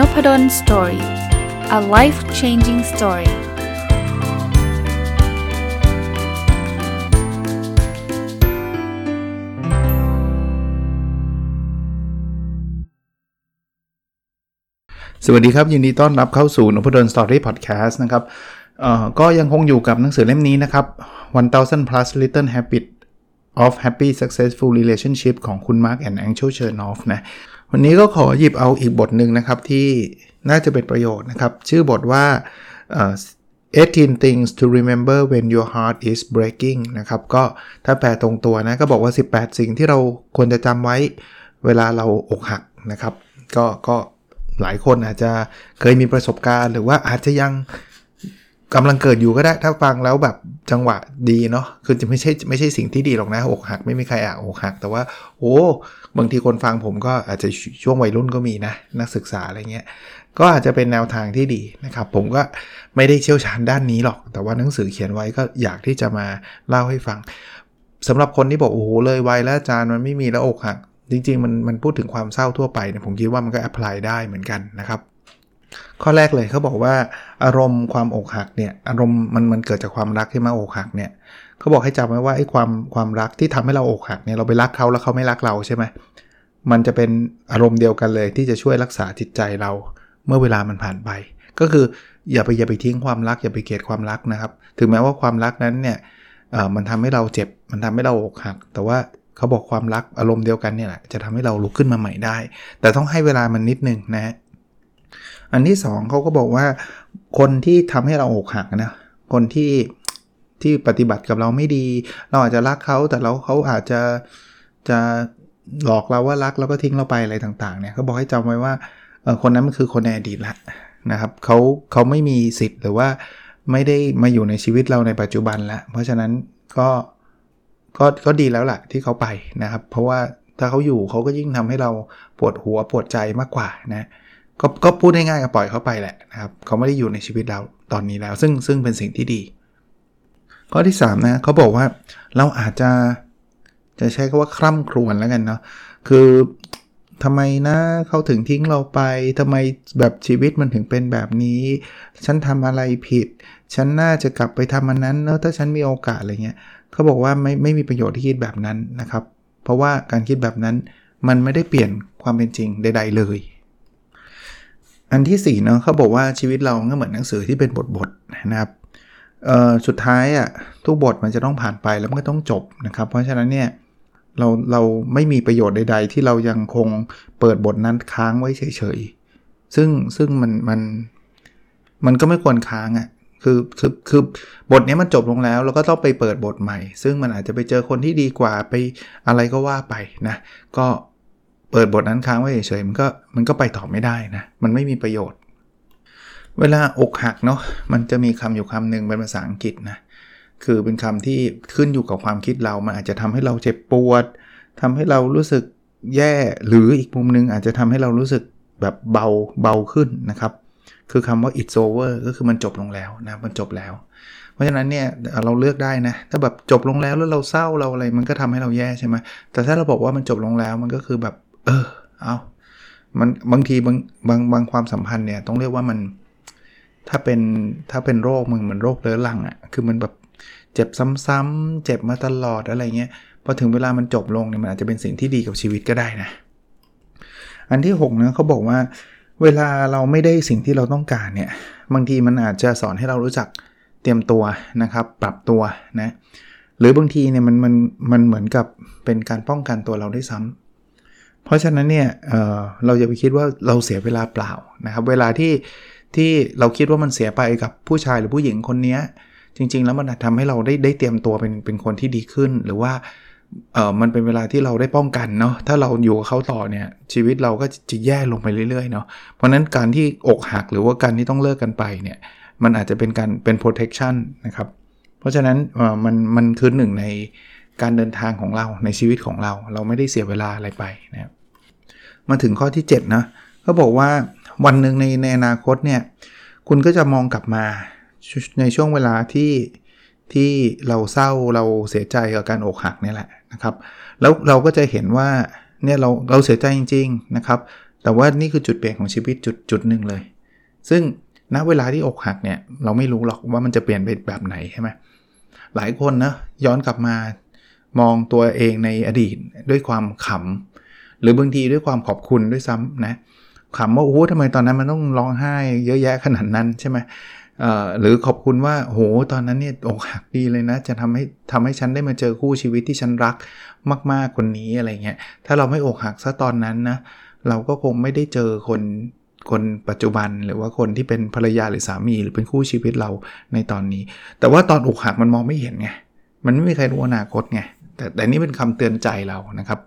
Nopadol Story a life changing story สวัสดีครับ ยินดีต้อนรับเข้าสู่นพดล story podcast นะครับก็ยังคงอยู่กับหนังสือเล่มนี้นะครับ 1000 plus little habit of happy successful relationship ของคุณ Mark and Angel Chernoff นะวันนี้ก็ขอหยิบเอาอีกบทหนึ่งนะครับ ที่น่าจะเป็นประโยชน์นะครับ ชื่อบทว่า 18 things to remember when your heart is breaking นะครับ ก็ถ้าแปลตรงตัวนะ ก็บอกว่า 18 สิ่งที่เราควรจะจำไว้เวลาเราอกหักนะครับ ก็ก็หลายคนอาจจะเคยมีประสบการณ์ หรือว่าอาจจะยัง กำลังเกิดอยู่ก็ได้ถ้าฟังแล้วแบบจังหวะดีเนาะคือจะไม่ใช่ไม่ใช่สิ่งที่ดีหรอกนะอกหักไม่มีใครอยากอกหัก แต่ว่าโอ้บางทีคนฟังผมก็อาจจะช่วงวัยรุ่นก็มีนะ นักศึกษาอะไรเงี้ยก็อาจจะเป็นแนวทางที่ดีนะครับ ผมก็ไม่ได้เชี่ยวชาญด้านนี้หรอก แต่ว่าหนังสือเขียนไว้ก็อยากที่จะมาเล่าให้ฟังสำหรับคนที่บอกโอ้โหเลยวัยแล้วอาจารย์มันไม่มีแล้วอกหักจริงๆมันมันพูดถึงความเศร้าทั่วไปเนี่ยผมคิดว่ามันก็แอพพลายได้เหมือนกันนะครับ ข้อแรกเลยเขาบอกว่าอารมณ์ความอกหักเนี่ยอารมณ์มันมันเกิดจากความรักที่มาอกหักเนี่ยเขาบอกให้จำไว้ว่าไอ้ความความรักที่ทำให้เราอกหักเนี่ยเราไปรักเขาแล้วเขาไม่รักเราใช่ไหมมันจะเป็นอารมณ์เดียวกันเลยที่จะช่วยรักษาจิตใจเราเมื่อเวลามันผ่านไป ก็คืออย่าไปอย่าไปทิ้งความรัก อย่าไปเกลียดความรักนะครับ ถึงแม้ว่าความรักนั้นเนี่ยมันทำให้เราเจ็บมันทำให้เราอกหัก แต่ว่าเขาบอกความรักอารมณ์เดียวกันเนี่ยแหละจะทำให้เราลุกขึ้นมาใหม่ได้ แต่ต้องให้เวลามันนิดนึงนะ อันที่2เขาก็บอกว่าคนที่ทำให้เราอกหักนะคนที่ที่ปฏิบัติกับเราไม่ดี เราอาจจะรักเขาแต่เราเขาอาจจะจะหลอกเราว่ารักแล้วก็ทิ้งเราไปอะไรต่างๆเนี่ยเขาบอกให้จำไว้ว่าคนนั้นมันคือคนในอดีตละนะครับเขาเขาไม่มีสิทธิ์หรือว่าไม่ได้มาอยู่ในชีวิตเราในปัจจุบันแล้วเพราะฉะนั้นก็ก็ก็ดีแล้วแหละที่เขาไปนะครับ เพราะว่าถ้าเขาอยู่เขาก็ยิ่งทำให้เราปวดหัวปวดใจมากกว่านะ ก็ก็พูดง่ายๆก็ปล่อยเขาไปแหละนะครับเขาไม่ได้อยู่ในชีวิตเราตอนนี้แล้ว ซึ่งซึ่งเป็นสิ่งที่ดี ข้อที่3นะเขาบอกว่าเราอาจจะจะใช้คำว่าคร่ำครวญแล้วกันเนาะคือทำไมนะเขาถึงทิ้งเราไปทำไมแบบชีวิตมันถึงเป็นแบบนี้ ฉันทำอะไรผิด ฉันน่าจะกลับไปทำมันนั้นแล้วถ้าฉันมีโอกาสอะไรเงี้ยเขาบอกว่าไม่ไม่มีประโยชน์ที่คิดแบบนั้นนะครับ เพราะว่าการคิดแบบนั้นมันไม่ได้เปลี่ยนความเป็นจริงใด ๆ เลย อันที่4เนาะเขาบอกว่าชีวิตเราก็เหมือนหนังสือที่เป็นบทบทนะครับสุดท้ายอะทุกบทมันจะต้องผ่านไปแล้วมันก็ต้องจบนะครับ เพราะฉะนั้นเนี่ยเราเราไม่มีประโยชน์ใด ๆ ที่เรายังคงเปิดบทนั้นค้างไว้เฉยๆ ซึ่งซึ่งมันมันมันก็ไม่ควรค้างอะ่ะคือคือคือบทนี้มันจบลงแล้ว แล้วก็ต้องไปเปิดบทใหม่ ซึ่งมันอาจจะไปเจอคนที่ดีกว่าไปอะไรก็ว่าไปนะ ก็ เปิดบทนั้นค้างไว้เฉยๆมันก็มันก็ไปต่อไม่ได้นะ มันไม่มีประโยชน์ เวลาอกหักเนาะมันจะมีคำอยู่คำหนึ่งเป็นภาษาอังกฤษนะคือเป็นคำที่ขึ้นอยู่กับความคิดเรา มันอาจจะทำให้เราเจ็บปวดทำให้เรารู้สึกแย่หรืออีกมุมนึงอาจจะทำให้เรารู้สึกแบบเบาเบาขึ้นนะครับ คือคำว่า it's over ก็คือมันจบลงแล้วนะมันจบแล้ว เพราะฉะนั้นเนี่ยเราเลือกได้นะ ถ้าแบบจบลงแล้วแล้วเราเศร้าเราอะไรมันก็ทำให้เราแย่ใช่ไหมแต่ถ้าเราบอกว่ามันจบลงแล้วมันก็คือแบบ ออ เอามันบางทีบางบางบางความสัมพันธ์เนี่ยต้องเรียกว่ามันถ้าเป็นถ้าเป็นโรคมึงเหมือนโรคเรื้อรังอะ่ะคือมันแบบเจ็บซ้ำๆเจ็บมาตลอดอะไรเงี้ยพอถึงเวลามันจบลงเนี่ยมันอาจจะเป็นสิ่งที่ดีกับชีวิตก็ได้นะ อันที่6นะเขาบอกว่า เวลาเราไม่ได้สิ่งที่เราต้องการเนี่ยบางทีมันอาจจะสอนให้เรารู้จักเตรียมตัวนะครับ ปรับตัวนะหรือบางทีเนี่ยมันมันมันเหมือนกับเป็นการป้องกันตัวเราได้ซ้ำ เพราะฉะนั้นเนี่ยเเราอย่าไปคิดว่าเราเสียเวลาเปล่านะครับ เวลาที่ที่เราคิดว่ามันเสียไปกับผู้ชายหรือผู้หญิงคนนี้จริง ๆ แล้วมันทำให้เราได้ได้เตรียมตัวเป็นเป็นคนที่ดีขึ้น หรือว่าเออมันเป็นเวลาที่เราได้ป้องกันเนาะถ้าเราอยู่กับเขาต่อเนี่ยชีวิตเราก็จะแย่ลงไปเรื่อยๆเนาะเพราะนั้นการที่อกหักหรือว่าการที่ต้องเลิกกันไปเนี่ยมันอาจจะเป็นการเป็น protection นะครับ เพราะฉะนั้นมันมันคือหนึ่งใน การเดินทางของเราในชีวิตของเรา เราไม่ได้เสียเวลาอะไรไปนะครับมาถึงข้อที่ 7 นะเขาบอกว่าวันหนึ่งในในอนาคตเนี่ยคุณก็จะมองกลับมาในช่วงเวลาที่ที่เราเศร้าเราเสียใจกับการอกหักนี่แหละนะครับ แล้วเราก็จะเห็นว่าเนี่ยเราเราเสียใจจริง ๆนะครับ แต่ว่านี่คือจุดเปลี่ยนของชีวิตจุดจุดหนึ่งเลย ซึ่งณเวลาที่อกหักเนี่ยเราไม่รู้หรอกว่ามันจะเปลี่ยนไปแบบไหนใช่ไหมหลายคนนะย้อนกลับมา มองตัวเองในอดีตด้วยความขำ หรือบางทีด้วยความขอบคุณด้วยซ้ำนะขำว่าโอ้โหทำไมตอนนั้นมันต้องร้องไห้เยอะแยะขนาดนั้นใช่ไหมหรือขอบคุณว่าโหตอนนั้นเนี่ยอกหักดีเลยนะ จะทำให้ทำให้ฉันได้มาเจอคู่ชีวิตที่ฉันรักมาก ๆ คนนี้อะไรเงี้ยถ้าเราไม่อกหักซะตอนนั้นนะเราก็คงไม่ได้เจอคนคนปัจจุบันหรือว่าคนที่เป็นภรรยาหรือสามี หรือเป็นคู่ชีวิตเราในตอนนี้ แต่ว่าตอนอกหักมันมองไม่เห็นไงมันไม่มีใครรู้อนาคตไง แต่แต่นี่เป็นคำเตือนใจเรานะครับ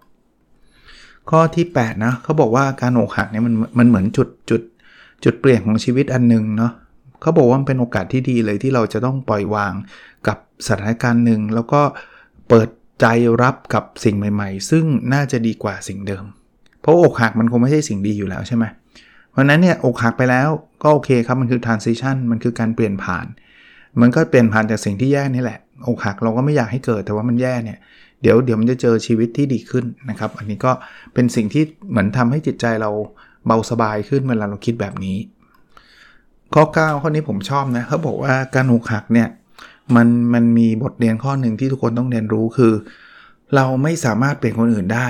ข้อที่8นะเขาบอกว่าการอกหักเนี่ยมันมันเหมือนจุดจุดจุดเปลี่ยนของชีวิตอันหนึ่งเนาะเขาบอกว่ามันเป็นโอกาสที่ดีเลยที่เราจะต้องปล่อยวางกับสถานการณ์หนึ่งแล้วก็เปิดใจรับกับสิ่งใหม่ ๆ ซึ่งน่าจะดีกว่าสิ่งเดิม เพราะอกหักมันคงไม่ใช่สิ่งดีอยู่แล้วใช่ไหมเพราะนั้นเนี่ยอกหักไปแล้วก็โอเคครับมันคือ transition มันคือการเปลี่ยนผ่าน มันก็เปลี่ยนผ่านจากสิ่งที่แย่นี่แหละอกหักเราก็ไม่อยากให้เกิดแต่ว่ามันแย่เนี่ย เดี๋ยวเดี๋ยวมันจะเจอชีวิตที่ดีขึ้นนะครับ อันนี้ก็เป็นสิ่งที่เหมือนทำให้จิตใจเราเบาสบายขึ้นเวลาเราคิดแบบนี้ ข้อ 9 ข้อนี้ผมชอบนะเขาบอกว่าการอกหักเนี่ยมันมันมีบทเรียนข้อหนึ่งที่ทุกคนต้องเรียนรู้คือ เราไม่สามารถเปลี่ยนคนอื่นได้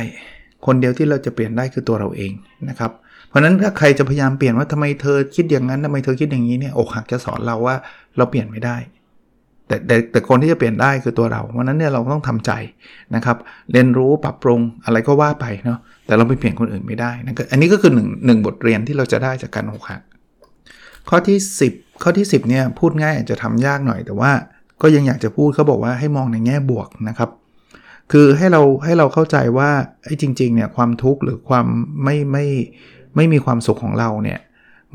คนเดียวที่เราจะเปลี่ยนได้คือตัวเราเองนะครับเพราะนั้นถ้าใครจะพยายามเปลี่ยนว่าทำไมเธอคิดอย่างนั้นทำไมเธอคิดอย่างนี้เนี่ยอกหักจะสอนเราว่าเราเปลี่ยนไม่ได้ แต่แต่แต่คนที่จะเปลี่ยนได้คือตัวเราเพราะนั้นเนี่ยเราต้องทำใจนะครับ เรียนรู้ปรับปรุงอะไรก็ว่าไปเนาะแต่เราไปเปลี่ยนคนอื่นไม่ได้นะอันนี้ก็คือหนึ่งหนึ่งบทเรียนที่เราจะได้จากการอกหักข้อที่ 10 ข้อที่ 10เนี่ยพูดง่ายอาจจะทำยากหน่อย แต่ว่าก็ยังอยากจะพูดเขาบอกว่าให้มองในแง่บวกนะครับ คือให้เราให้เราเข้าใจว่าไอ้จริงๆเนี่ยความทุกข์หรือความไม่ไม่ไม่มีความสุขของเราเนี่ย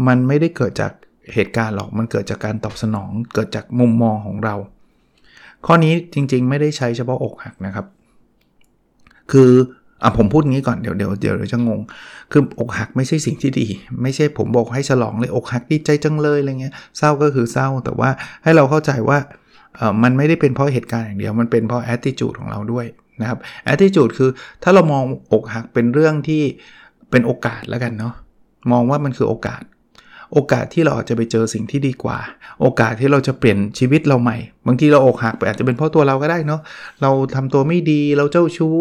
มันไม่ได้เกิดจาก เหตุการณ์หรอกมันเกิดจากการตอบสนองเกิดจากมุมมองของเรา ข้อนี้จริงๆ ไม่ได้ใช้เฉพาะอกหักนะครับ คืออะผมพูดงี้ก่อนเดี๋ยวเดี๋ยวเดี๋ยวจะงง คืออกหักไม่ใช่สิ่งที่ดี ไม่ใช่ผมบอกให้ฉลองเลยอกหักดีใจจังเลยอะไรเงี้ยเศร้าก็คือเศร้า แต่ว่าให้เราเข้าใจว่าเออมันไม่ได้เป็นเพราะเหตุการณ์อย่างเดียว มันเป็นเพราะ attitude ของเราด้วยนะครับ attitude คือถ้าเรามองอกหักเป็นเรื่องที่เป็นโอกาสแล้วกันเนาะมองว่ามันคือโอกาส โอกาสที่เราอาจจะไปเจอสิ่งที่ดีกว่า โอกาสที่เราจะเปลี่ยนชีวิตเราใหม่ บางทีเราอกหักไปอาจจะเป็นเพราะตัวเราก็ได้เนาะเราทำตัวไม่ดีเราเจ้าชู้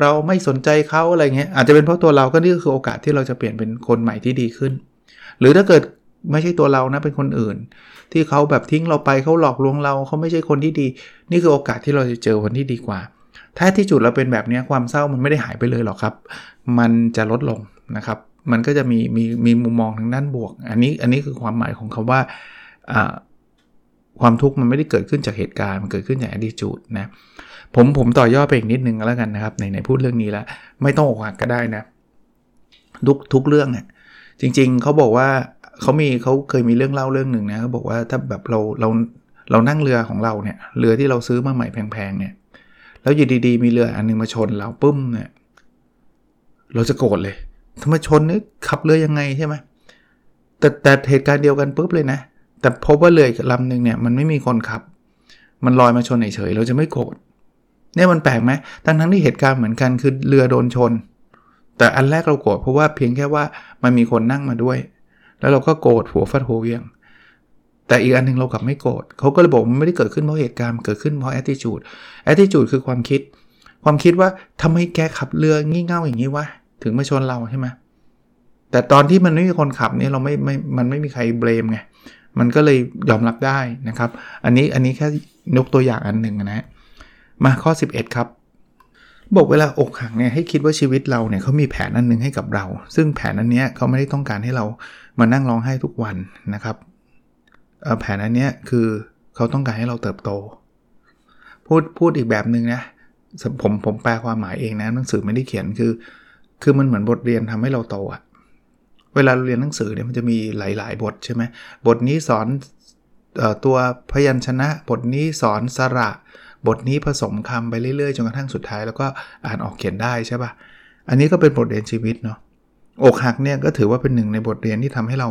เราไม่สนใจเขาอะไรเงี้ยอาจจะเป็นเพราะตัวเราก็นี่ก็คือโอกาสที่เราจะเปลี่ยนเป็นคนใหม่ที่ดีขึ้น หรือถ้าเกิดไม่ใช่ตัวเรานะเป็นคนอื่น ที่เขาแบบทิ้งเราไปเขาหลอกลวงเราเขาไม่ใช่คนที่ดี นี่คือโอกาสที่เราจะเจอคนที่ดีกว่า ถ้าที่จุดเราเป็นแบบนี้ความเศร้ามันไม่ได้หายไปเลยหรอกครับ มันจะลดลงนะครับ มันก็จะมีมีมีมุมมองทางด้านบวก อันนี้อันนี้คือความหมายของคาว่าความทุกข์มันไม่ได้เกิดขึ้นจากเหตุการณ์มันเกิดขึ้นจากอดีจูดนะผมผมต่อยอดไปอีกนิดนึงแล้วกันนะครับในในพูดเรื่องนี้แล้วไม่ต้องอกหักก็ได้นะทุกทุกเรื่องเนี่ยจริง ๆเขาบอกว่าเขามีเขาเคยมีเรื่องเล่าเรื่องหนึ่งนะเขาบอกว่าถ้าแบบเราเราเรานั่งเรือของเราเนี่ยเรือที่เราซื้อมาใหม่แพงๆเนี่ย แล้วอยู่ดีๆ มีเรืออันนึงมาชนเราปุ้มเนี่ย เราจะโกรธเลย ทำไมชนนี่ขับเรือยังไงใช่ไหมแต่แต่เหตุการณ์เดียวกันปุ๊บเลยนะ แต่พบว่าเรือลำหนึ่งเนี่ยมันไม่มีคนขับ มันลอยมาชนเฉยเราจะไม่โกรธเนี่ยมันแปลกไหมทั้งทั้งที่เหตุการณ์เหมือนกันคือเรือโดนชน แต่อันแรกเราโกรธเพราะว่าเพียงแค่ว่ามันมีคนนั่งมาด้วย แล้วเราก็โกรธหัวฟัดหัวเวียง แต่อีกอันนึงเรากลับไม่โกรธเขาก็เลยบอกมันไม่ได้เกิดขึ้นเพราะเหตุการณ์เกิดขึ้นเพราะ attitude attitude คือความคิด ความคิดว่าทำไมแกขับเรืองี่เง่าอย่างนี้วะ ถึงมาชนเราใช่ไหมแต่ตอนที่มันไม่มีคนขับนี่เราไม่ไม่มันไม่มีใครเบรมไงมันก็เลยยอมรับได้นะครับ อันนี้อันนี้แค่ยกตัวอย่างอันหนึ่งนะมาข้อ 11 ครับ บอกเวลาอกหักเนี่ยให้คิดว่าชีวิตเราเนี่ยเขามีแผนอันนึงให้กับเรา ซึ่งแผนอันนี้เขาไม่ได้ต้องการให้เรามานั่งร้องไห้ทุกวันนะครับแผนอันนี้คือเขาต้องการให้เราเติบโต พูดพูดอีกแบบหนึ่งนะผมผมแปลความหมายเองนะหนังสือไม่ได้เขียนคือ คือมันเหมือนบทเรียนทำให้เราโตอะเวลาเราเรียนหนังสือเนี่ยมันจะมีหลาย ๆ บทใช่ไหมบทนี้สอนตัวพยัญชนะ บทนี้สอนสระ บทนี้ผสมคำไปเรื่อย ๆ จนกระทั่งสุดท้าย แล้วก็อ่านออกเขียนได้ใช่ปะ่ะ อันนี้ก็เป็นบทเรียนชีวิตเนาะ อกหักเนี่ยก็ถือว่าเป็นหนึ่งในบทเรียนที่ทำให้เรา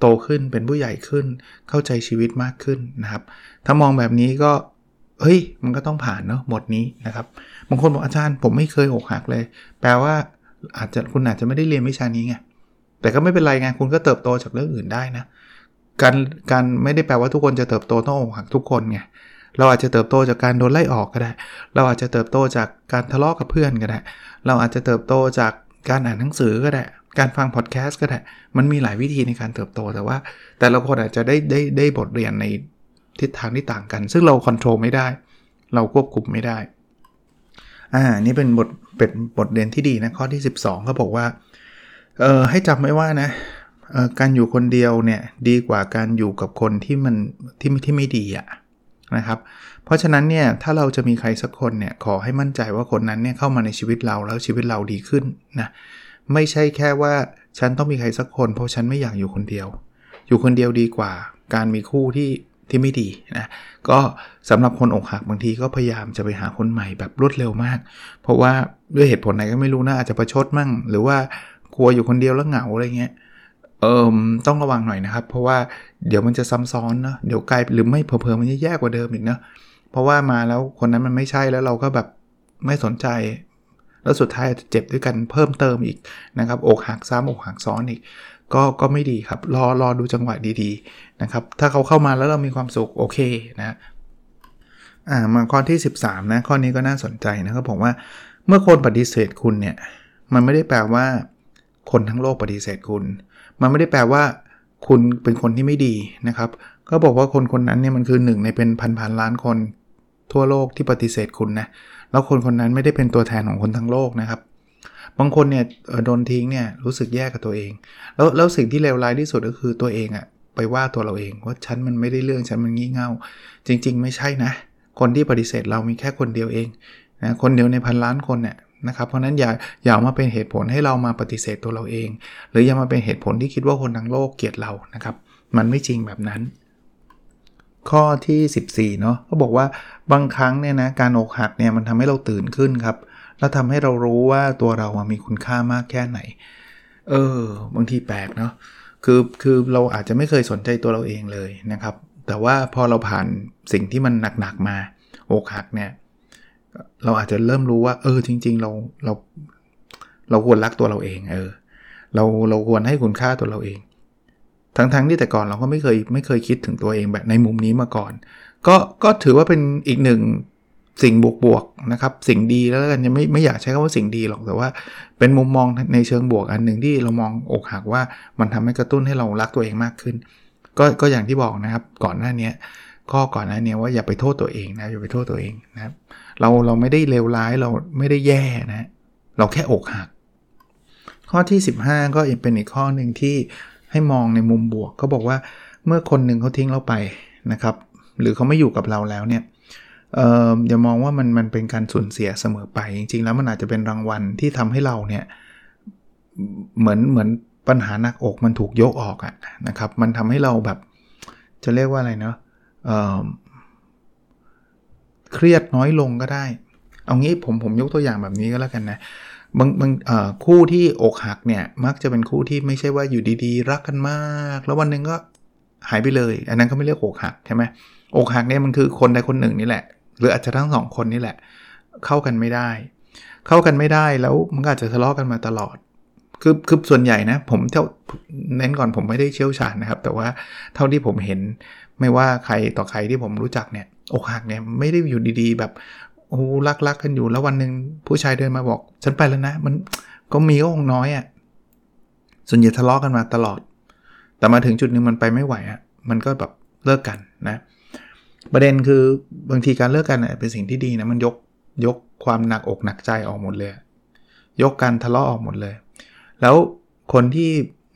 โตขึ้นเป็นผู้ใหญ่ขึ้น เข้าใจชีวิตมากขึ้นนะครับ ถ้ามองแบบนี้ก็ เฮ้ย มันก็ต้องผ่านเนาะบทนี้นะครับ บางคนบอกอาจารย์ผมไม่เคยอกหักเลย แปลว่า อาจจะคุณอาจจะไม่ได้เรียนวิชานี้ไงแต่ก็ไม่เป็นไรไงคุณก็เติบโตจากเรื่องอื่นได้นะการการไม่ได้แปลว่าทุกคนจะเติบโตต้องอกหักทุกคนไงเราอาจจะเติบโตจากการโดนไล่ออกก็ได้ เราอาจจะเติบโตจากการทะเลาะกับเพื่อนก็ได้ เราอาจจะเติบโตจากการอ่านหนังสือก็ได้ การฟังพอดแคสต์ก็ได้ มันมีหลายวิธีในการเติบโตแต่ว่า แต่ละคนอาจจะได้ได้ได้บทเรียนในทิศทางที่ต่างกัน ซึ่งเราควบคุมไม่ได้ เราควบคุมไม่ได้ อ่านี่เป็นบทเป็นบทเรียนที่ดีนะข้อที่ 12เขาบอกว่าเออให้จำไว้ว่านะการอยู่คนเดียวเนี่ยดีกว่าการอยู่กับคนที่มันที่ที่ไม่ดีอะนะครับ เพราะฉะนั้นเนี่ยถ้าเราจะมีใครสักคนเนี่ยขอให้มั่นใจว่าคนนั้นเนี่ยเข้ามาในชีวิตเราแล้วชีวิตเราดีขึ้นนะไม่ใช่แค่ว่าฉันต้องมีใครสักคน เพราะฉันไม่อยากอยู่คนเดียว อยู่คนเดียวดีกว่า การมีคู่ที่ ที่ไม่ดีนะก็สำหรับคนอกหักบางทีก็พยายามจะไปหาคนใหม่แบบรวดเร็วมาก เพราะว่าด้วยเหตุผลไหนก็ไม่รู้นะอาจจะประชดมั่ง หรือว่ากลัวอยู่คนเดียวแล้วเหงาอะไรเงี้ยเอิมต้องระวังหน่อยนะครับ เพราะว่าเดี๋ยวมันจะซ้ำซ้อนเนาะเดี๋ยวกลายหรือไม่เผลอๆมันจะแย่กว่าเดิมอีกเนาะเพราะว่ามาแล้วคนนั้นมันไม่ใช่แล้วเราก็แบบไม่สนใจ แล้วสุดท้ายจะเจ็บด้วยกันเพิ่มเติมอีกนะครับอกหักซ้ำอกหักซ้อนอีก ก็ก็ไม่ดีครับ รอรอดูจังหวะดีๆนะครับ ถ้าเขาเข้ามาแล้วเรามีความสุขโอเคนะอ่ามาข้อที่ 13นะข้อนี้ก็น่าสนใจนะครับผมว่าเมื่อคนปฏิเสธคุณเนี่ยมันไม่ได้แปลว่า คนทั้งโลกปฏิเสธคุณ มันไม่ได้แปลว่า คุณเป็นคนที่ไม่ดีนะครับ ก็บอกว่าคนคนนั้นเนี่ยมันคือหนึ่งในเป็นพันพันล้านคนทั่วโลกที่ปฏิเสธคุณนะแล้วคนคนนั้นไม่ได้เป็นตัวแทนของคนทั้งโลกนะครับ บางคนเนี่ยโดนทิ้งเนี่ยรู้สึกแย่กับตัวเอง แล้วแล้วสิ่งที่เลวร้ายที่สุดก็คือตัวเองอะไปว่าตัวเราเองว่าฉันมันไม่ได้เรื่องฉันมันงี่เง่า จริง ๆ ไม่ใช่นะ คนที่ปฏิเสธเรามีแค่คนเดียวเองนะคนเดียวในพันล้านคนเนี่ยนะครับเพราะนั้นอย่าอย่ามาเป็นเหตุผลให้เรามาปฏิเสธตัวเราเอง หรืออย่ามาเป็นเหตุผลที่คิดว่าคนทั้งโลกเกลียดเรานะครับ มันไม่จริงแบบนั้น ข้อที่ 14เนาะเขาบอกว่าบางครั้งเนี่ยนะการอกหักเนี่ยมันทำให้เราตื่นขึ้นครับ แล้วทำให้เรารู้ว่าตัวเรามีคุณค่ามากแค่ไหน เออ บางทีแปลกเนาะคือคือเราอาจจะไม่เคยสนใจตัวเราเองเลยนะครับ แต่ว่าพอเราผ่านสิ่งที่มันหนักๆมาอกหักเนี่ยเราอาจจะเริ่มรู้ว่า เออ จริง ๆ เราเรา เราควรรักตัวเราเอง เออ เราเราควรให้คุณค่าตัวเราเอง ทั้งๆทที่แต่ก่อนเราก็ไม่เคยไม่เคยคิดถึงตัวเองแบบในมุมนี้มาก่อน ก็ก็ถือว่าเป็นอีกหนึ่ง สิ่งบวกๆนะครับสิ่งดีแล้วกันยังไม่ไม่อยากใช้คำว่าสิ่งดีหรอกแต่ว่า เป็นมุมมองในเชิงบวกอันหนึ่งที่เรามองอกหักว่ามันทำให้กระตุ้นให้เรารักตัวเองมากขึ้น ก็ก็อย่างที่บอกนะครับก่อนหน้านี้ข้อก่อนหน้านี้ว่าอย่าไปโทษตัวเองนะอย่าไปโทษตัวเองนะครับเราเราไม่ได้เลวร้ายเราไม่ได้แย่นะเราแค่อกหัก ข้อที่ 15 ก็เป็นอีกข้อหนึ่งที่ให้มองในมุมบวกก็บอกว่าเมื่อคนหนึ่งเขาทิ้งเราไปนะครับ หรือเขาไม่อยู่กับเราแล้วเนี่ยเอย่ามองว่ามันมันเป็นการสูญเสียเสมอไป จริงๆ แล้วมันอาจจะเป็นรางวัลที่ทำให้เราเนี่ยเหมือนเหมือนปัญหาหนักอกมันถูกยกออกอะนะครับ มันทำให้เราแบบจะเรียกว่าอะไรเนาะเครียดน้อยลงก็ได้ เอางี้ผมผมยกตัวอย่างแบบนี้ก็แล้วกันนะบางบางคู่ที่อกหักเนี่ยมักจะเป็นคู่ที่ไม่ใช่ว่าอยู่ดีๆ รักกันมาก แล้ววันหนึ่งก็หายไปเลย อันนั้นก็ไม่เรียกอกหักใช่ไหมอกหักเนี่ยมันคือคนใดคนหนึ่งนี่แหละ หรืออาจจะทั้งสองคนนี่แหละ เข้ากันไม่ได้ เข้ากันไม่ได้แล้วมันก็อาจจะทะเลาะกันมาตลอด คือคือส่วนใหญ่นะ ผมเท่าเน้นก่อนผมไม่ได้เชี่ยวชาญนะครับ แต่ว่าเท่าที่ผมเห็นไม่ว่าใครต่อใครที่ผมรู้จักเนี่ยอกหักเนี่ยไม่ได้อยู่ดีๆ แบบโอ้รักรักกันอยู่แล้ววันหนึ่งผู้ชายเดินมาบอก ฉันไปแล้วนะ มันก็มีก็คงน้อยอะ่ะส่วนใหญ่ทะเลาะกันมาตลอด แต่มาถึงจุดหนึ่งมันไปไม่ไหวอะ่ะมันก็แบบเลิกกันนะ ประเด็นคือบางทีการเลิกกันเป็นสิ่งที่ดีนะมันยกยกความหนักอกหนักใจออกหมดเลย ยกการทะเลาะออกหมดเลย แล้วคนที่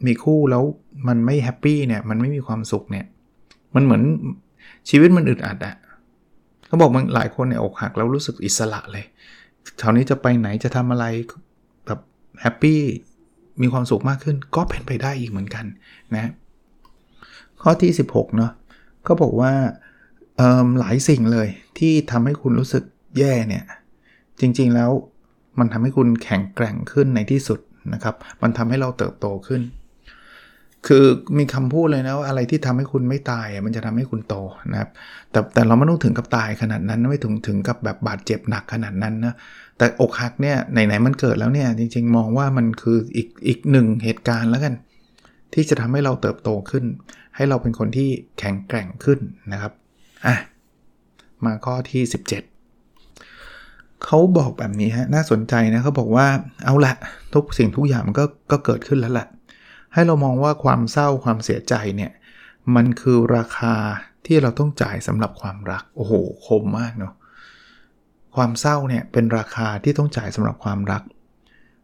มีคู่แล้วมันไม่แฮปปี้เนี่ยมันไม่มีความสุขเนี่ยมันเหมือนชีวิตมันอึดอัดอะเขาบอกมันหลายคนเนี่ยอกหักแล้วรู้สึกอิสระเลยคราวนี้จะไปไหนจะทำอะไรแบบแฮปปี้มีความสุขมากขึ้นก็เป็นไปได้อีกเหมือนกันนะข้อที่ 16เนาะเขาบอกว่า หลายสิ่งเลยที่ทำให้คุณรู้สึกแย่เนี่ยจริงๆแล้วมันทำให้คุณแข็งแกร่งขึ้นในที่สุดนะครับ มันทำให้เราเติบโตขึ้น คือมีคำพูดเลยนะว่าอะไรที่ทำให้คุณไม่ตายมันจะทำให้คุณโตนะครับ แต่แต่เราไม่ต้องถึงกับตายขนาดนั้นไม่ถึงถึงกับแบบบาดเจ็บหนักขนาดนั้นนะแต่อกหักเนี่ยไหนๆมันเกิดแล้วเนี่ยจริง ๆ มองว่ามันคืออีกอีกหนึ่งเหตุการณ์แล้วกัน ที่จะทำให้เราเติบโตขึ้น ให้เราเป็นคนที่แข็งแกร่งขึ้นนะครับ อะ มาข้อที่ 17 เขาบอกแบบนี้ฮะ น่าสนใจนะเขาบอกว่าเอาละทุกสิ่งทุกอย่างมันก็ก็เกิดขึ้นแล้วแหละ ให้เรามองว่าความเศร้าความเสียใจเนี่ย มันคือราคาที่เราต้องจ่ายสำหรับความรัก โอ้โห คมมากเนาะความเศร้าเนี่ยเป็นราคาที่ต้องจ่ายสำหรับความรัก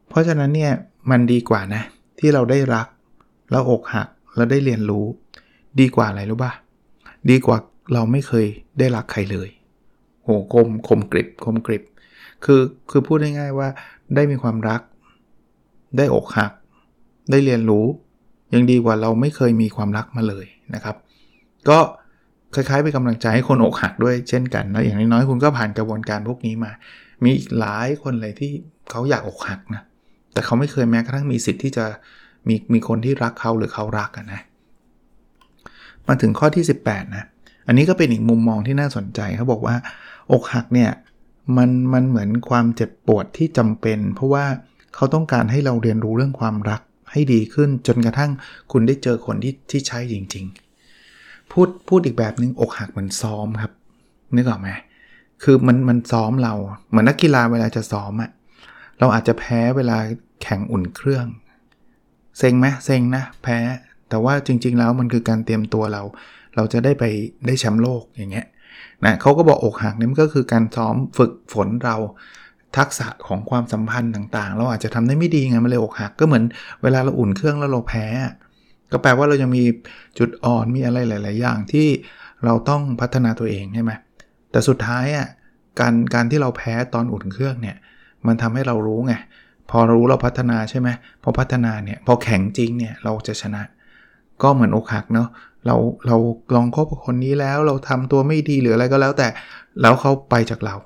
เพราะฉะนั้นเนี่ยมันดีกว่านะ ที่เราได้รัก แล้วอกหักแล้วได้เรียนรู้ ดีกว่าอะไรรู้ป่ะดีกว่า เราไม่เคยได้รักใครเลย โหคมคมกริบคมกริบ คือคือพูดง่ายๆว่าได้มีความรัก ได้อกหัก ได้เรียนรู้ ยังดีกว่าเราไม่เคยมีความรักมาเลยนะครับ ก็คล้ายๆเป็นกำลังใจให้คนอกหักด้วยเช่นกันแล้วอย่างน้อยๆคุณก็ผ่านกระบวนการพวกนี้มา มีอีกหลายคนเลยที่เขาอยากอกหักนะแต่เขาไม่เคยแม้กระทั่งมีสิทธิ์ที่จะมีมีคนที่รักเขาหรือเขารักกันนะมาถึงข้อที่ 18 นะ อันนี้ก็เป็นอีกมุมมองที่น่าสนใจเขาบอกว่าอกหักเนี่ยมันมันเหมือนความเจ็บปวดที่จำเป็น เพราะว่าเขาต้องการให้เราเรียนรู้เรื่องความรักให้ดีขึ้นจนกระทั่งคุณได้เจอคนที่ที่ใช่จริง ๆ พูดพูดอีกแบบนึงอกหักเหมือนซ้อมครับนึกออกไหมคือมันมันซ้อมเราเหมือนนักกีฬาเวลาจะซ้อมอะเราอาจจะแพ้เวลาแข่งอุ่นเครื่อง เซ็งไหมเซ็งนะแพ้แต่ว่าจริง ๆ แล้วมันคือการเตรียมตัวเรา เราจะได้ไปได้แชมป์โลกอย่างเงี้ยนะเขาก็บอกอกหักนี่มันก็คือการซ้อมฝึกฝนเราทักษะของความสัมพันธ์ต่างๆ เราอาจจะทำได้ไม่ดีไงมันเลยอกหักก็เหมือนเวลาเราอุ่นเครื่องแล้วเราแพ้ ก็แปลว่าเรายังมีจุดอ่อนมีอะไรหลาย ๆ อย่างที่เราต้องพัฒนาตัวเองใช่ไหมแต่สุดท้ายอะการการที่เราแพ้ตอนอุ่นเครื่องเนี่ยมันทำให้เรารู้ไงพอรู้เราพัฒนาใช่ไหมพอพัฒนาเนี่ยพอแข็งจริงเนี่ยเราจะชนะ ก็เหมือนอกหักเนาะ เราเราลองคบกับคนนี้แล้วเราทำตัวไม่ดีหรืออะไรก็แล้วแต่ แล้วเขาไปจากเรา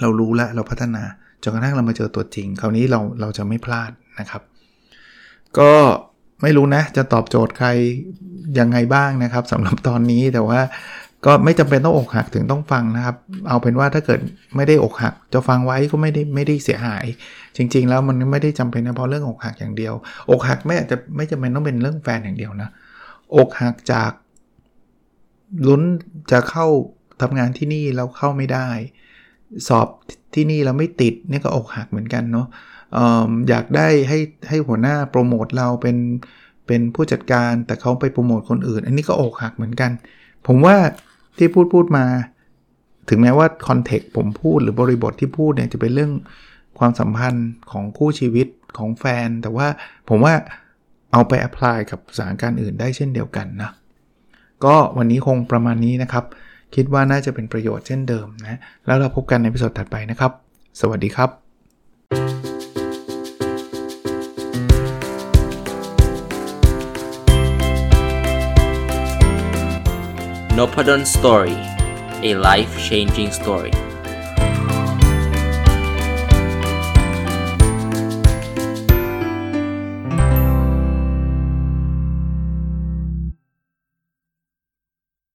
เรารู้แล้วเราพัฒนาจนกระทั่งเรามาเจอตัวจริง คราวนี้เราเราจะไม่พลาดนะครับ ก็ไม่รู้นะ จะตอบโจทย์ใครยังไงบ้างนะครับสำหรับตอนนี้แต่ว่าก็ไม่จำเป็นต้องอกหักถึงต้องฟังนะครับ เอาเป็นว่าถ้าเกิดไม่ได้อกหัก จะฟังไว้ก็ไม่ได้ไม่ได้เสียหาย จริง ๆ แล้วมันไม่ได้จำเป็นเฉพาะเรื่องอกหักอย่างเดียว อกหักไม่อาจจะไม่จำเป็นต้องเป็นเรื่องแฟนอย่างเดียวนะ อกหักจากลุ้นจะเข้าทำงานที่นี่แล้วเข้าไม่ได้ สอบที่นี่เราไม่ติดนี่ก็อกหักเหมือนกันเนาะอยากได้ให้ให้หัวหน้าโปรโมทเราเป็นเป็นผู้จัดการแต่เขาไปโปรโมทคนอื่น อันนี้ก็อกหักเหมือนกัน ผมว่าที่พูดพูดมา ถึงแม้ว่าคอนเทกต์ผมพูดหรือบริบทที่พูดเนี่ยจะเป็นเรื่องความสัมพันธ์ของคู่ชีวิตของแฟน แต่ว่าผมว่า เอาไปแอพพลายกับสถานการณ์อื่นได้เช่นเดียวกันนะ ก็วันนี้คงประมาณนี้นะครับ คิดว่าน่าจะเป็นประโยชน์เช่นเดิมนะ แล้วเราพบกันในพิสดถัดไปนะครับ สวัสดีครับ n o p a d o n Story a life changing story